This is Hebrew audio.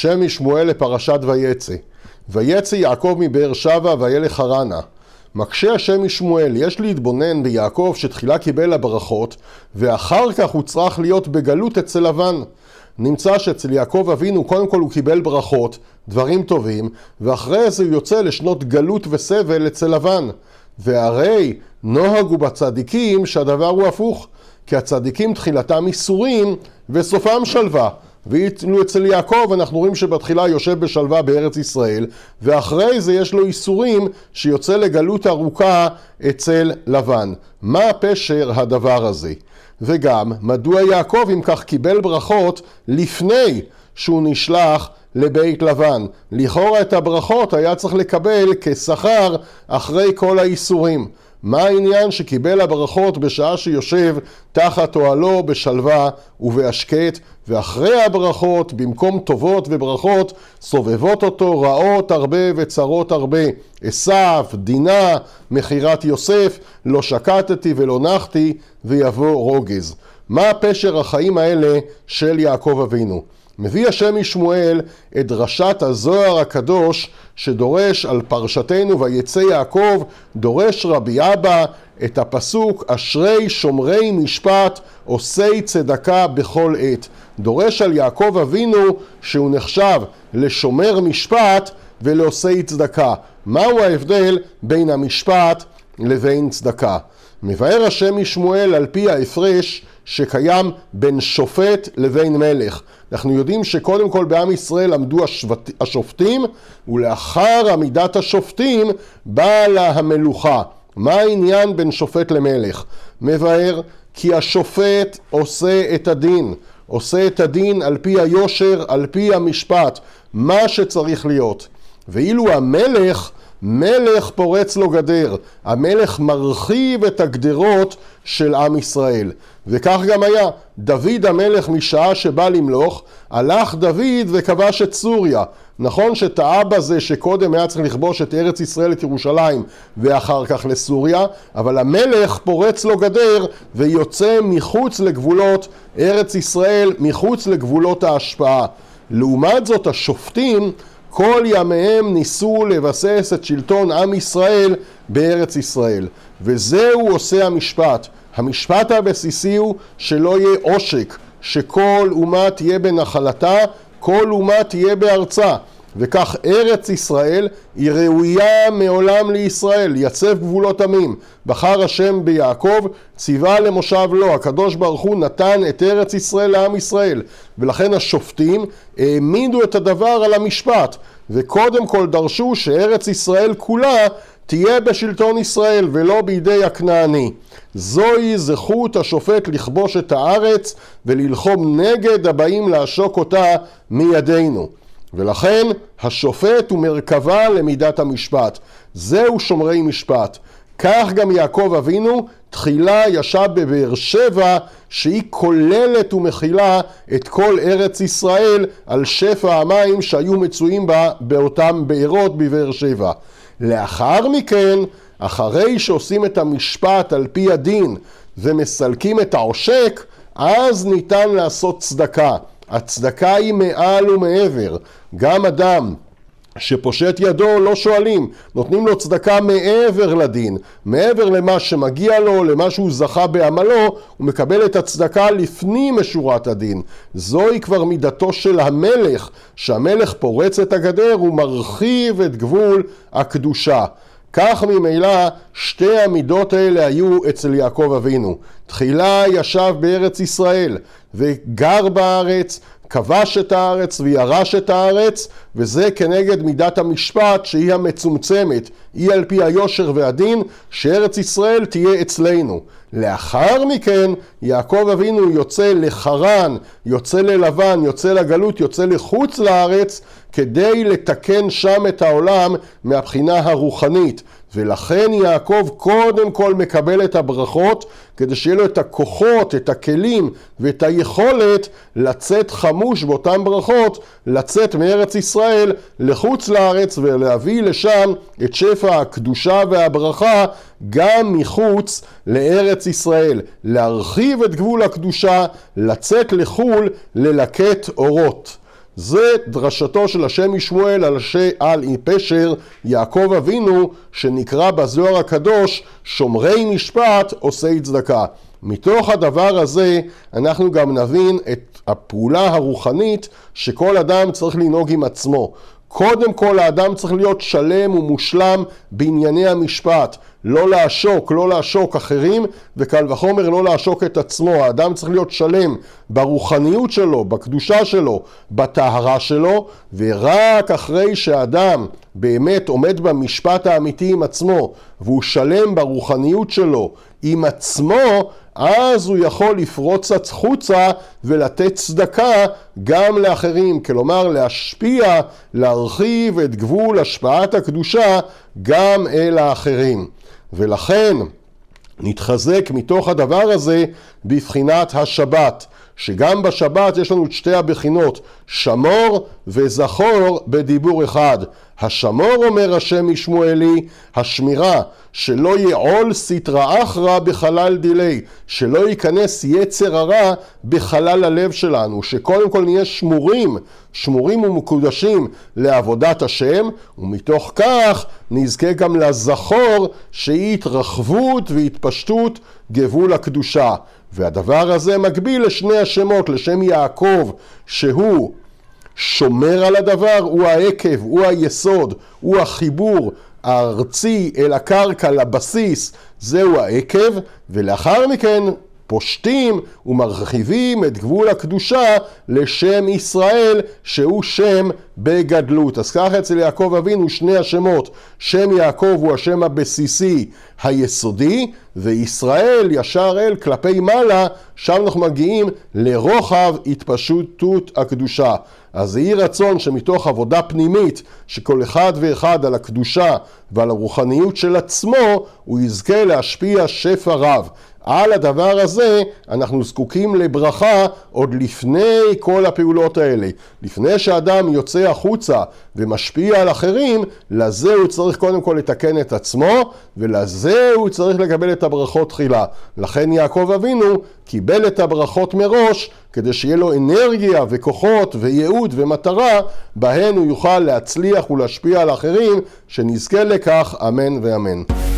שם משמואל לפרשת ויצא. ויצא יעקב מבאר שבע וילך חרנה. מקשה השם משמואל, יש להתבונן ביעקב שתחילה קיבל הברכות, ואחר כך הוא צריך להיות בגלות אצל לבן. נמצא שאצל יעקב אבינו קודם כל הוא קיבל ברכות, דברים טובים, ואחרי זה הוא יוצא לשנות גלות וסבל אצל לבן. והרי נוהגו בצדיקים שהדבר הוא הפוך, כי הצדיקים תחילתם איסורים וסופם שלווה. ואילו אצל יעקב אנחנו רואים שבתחילה יושב בשלווה בארץ ישראל, ואחרי זה יש לו איסורים שיוצא לגלות ארוכה אצל לבן. מה פשר הדבר הזה? וגם, מדוע יעקב אם כך קיבל ברכות לפני שהוא נשלח לבית לבן? לכאורה את הברכות היה צריך לקבל כשכר אחרי כל האיסורים. מה העניין שקיבל הברכות בשעה שיושב תחת אוהלו בשלווה ובהשקט, ואחרי הברכות, במקום טובות וברכות, סובבות אותו רעות הרבה וצרות הרבה. עשיו, דינה, מכירת יוסף, לא שקטתי ולא נחתי, ויבוא רוגז. מה פשר החיים האלה של יעקב אבינו? מביא השם משמואל את דרשת הזוהר הקדוש שדורש על פרשתנו ויצא יעקב, דורש רבי אבא את הפסוק אשרי שומרי משפט עושי צדקה בכל עת. דורש על יעקב אבינו שהוא נחשב לשומר משפט ולעושי צדקה. מהו ההבדל בין המשפט לבין צדקה? מבאר השם משמואל על פי ההפרש שקיים בין שופט לבין מלך. אנחנו יודעים שקודם כל בעם ישראל עמדו השבט, השופטים, ולאחר עמידת השופטים באה לה המלוכה. מה העניין בין שופט למלך? מבאר כי השופט עושה את הדין, עושה את הדין על פי היושר, על פי המשפט, מה שצריך להיות. ואילו המלך מלך פורץ לו גדר, המלך מרחיב את הגדרות של עם ישראל. וכך גם היה, דוד המלך משעה שבא למלוך, הלך דוד וכבש את סוריה. נכון שטעה בזה שקודם היה צריך לכבוש את ארץ ישראל, את ירושלים, ואחר כך לסוריה, אבל המלך פורץ לו גדר ויוצא מחוץ לגבולות ארץ ישראל, מחוץ לגבולות ההשפעה. לעומת זאת השופטים כל ימיהם ניסו לבסס את שלטון עם ישראל בארץ ישראל. וזהו עושה המשפט. המשפט הבסיסי הוא שלא יהיה עושק, שכל אומה תהיה בנחלתה, כל אומה תהיה בארצה. וכך ארץ ישראל היא ראויה מעולם לישראל, יצב גבולות עמים. בחר השם ביעקב, ציווה למושב לו, הקדוש ברוך הוא נתן את ארץ ישראל לעם ישראל. ולכן השופטים העמידו את הדבר על המשפט, וקודם כל דרשו שארץ ישראל כולה תהיה בשלטון ישראל ולא בידי הכנעני. זוהי זכות השופט לכבוש את הארץ וללחום נגד הבאים לעשוק אותה מידינו. ולכן השופט הוא מרכבה למידת המשפט. זהו שומרי משפט. כך גם יעקב אבינו תחילה ישב בבאר שבע שהיא כוללת ומכילה את כל ארץ ישראל על שפע המים שהיו מצויים בה באותם בארות בבאר שבע. לאחר מכן, אחרי שעושים את המשפט על פי הדין ומסלקים את העושק, אז ניתן לעשות צדקה. הצדקה היא מעל ומעבר. גם אדם שפושט ידו לא שואלים, נותנים לו צדקה מעבר לדין, מעבר למה שמגיע לו, למה שהוא זכה בעמלו, הוא מקבל את הצדקה לפנים משורת הדין. זוהי כבר מידתו של המלך, שהמלך פורץ את הגדר ומרחיב את גבול הקדושה. כך ממילא שתי המידות האלה היו אצל יעקב אבינו. תחילה ישב בארץ ישראל וגר בארץ כבש את הארץ וירש את הארץ, וזה כנגד מידת המשפט שהיא המצומצמת, היא על פי היושר והדין, שארץ ישראל תהיה אצלנו. לאחר מכן יעקב אבינו יוצא לחרן, יוצא ללבן, יוצא לגלות, יוצא לחוץ לארץ, כדי לתקן שם את העולם מהבחינה הרוחנית. ולכן יעקב קודם כל מקבל את הברכות כדי שיהיה לו את הכוחות, את הכלים ואת היכולת לצאת חמוש באותן ברכות, לצאת מארץ ישראל לחוץ לארץ ולהביא לשם את שפע הקדושה והברכה גם מחוץ לארץ ישראל, להרחיב את גבול הקדושה, לצאת לחו"ל, ללקט אורות. זה דרשתו של השם משמואל על, ש... על פשר יעקב אבינו, שנקרא בזוהר הקדוש שומרי משפט עושי צדקה. מתוך הדבר הזה אנחנו גם נבין את הפעולה הרוחנית שכל אדם צריך לנהוג עם עצמו. קודם כל האדם צריך להיות שלם ומושלם בענייני המשפט, לא לעשוק, לא לעשוק אחרים, וקל וחומר לא לעשוק את עצמו. האדם צריך להיות שלם ברוחניות שלו, בקדושה שלו, בטהרה שלו, ורק אחרי שאדם באמת עומד במשפט האמיתי עם עצמו, והוא שלם ברוחניות שלו עם עצמו, אז הוא יכול לפרוץ החוצה ולתת צדקה גם לאחרים, כלומר להשפיע, להרחיב את גבול השפעת הקדושה גם אל האחרים. ולכן נתחזק מתוך הדבר הזה בבחינת השבת. שגם בשבת יש לנו את שתי הבחינות, שמור וזכור בדיבור אחד. השמור, אומר השם משמואלי, השמירה, שלא יעול סטרא אחרא בחלל דילי, שלא ייכנס יצר הרע בחלל הלב שלנו, שקודם כל נהיה שמורים, שמורים ומקודשים לעבודת השם, ומתוך כך נזכה גם לזכור שהיא התרחבות והתפשטות גבול הקדושה. והדבר הזה מקביל לשני השמות, לשם יעקב, שהוא שומר על הדבר, הוא העקב, הוא היסוד, הוא החיבור הארצי אל הקרקע, לבסיס, זהו העקב, ולאחר מכן פושטים ומרחיבים את גבול הקדושה לשם ישראל שהוא שם בגדלות. אז ככה אצל יעקב אבינו שני השמות, שם יעקב הוא השם הבסיסי היסודי וישראל ישר אל כלפי מעלה, שם אנחנו מגיעים לרוחב התפשטות הקדושה. אז יהי רצון שמתוך עבודה פנימית שכל אחד ואחד על הקדושה ועל הרוחניות של עצמו הוא יזכה להשפיע שפע רב. על הדבר הזה אנחנו זקוקים לברכה עוד לפני כל הפעולות האלה. לפני שאדם יוצא החוצה ומשפיע על אחרים, לזה הוא צריך קודם כל לתקן את עצמו, ולזה הוא צריך לקבל את הברכות תחילה. לכן יעקב אבינו קיבל את הברכות מראש, כדי שיהיה לו אנרגיה וכוחות וייעוד ומטרה, בהן הוא יוכל להצליח ולהשפיע על אחרים, שנזכה לכך, אמן ואמן.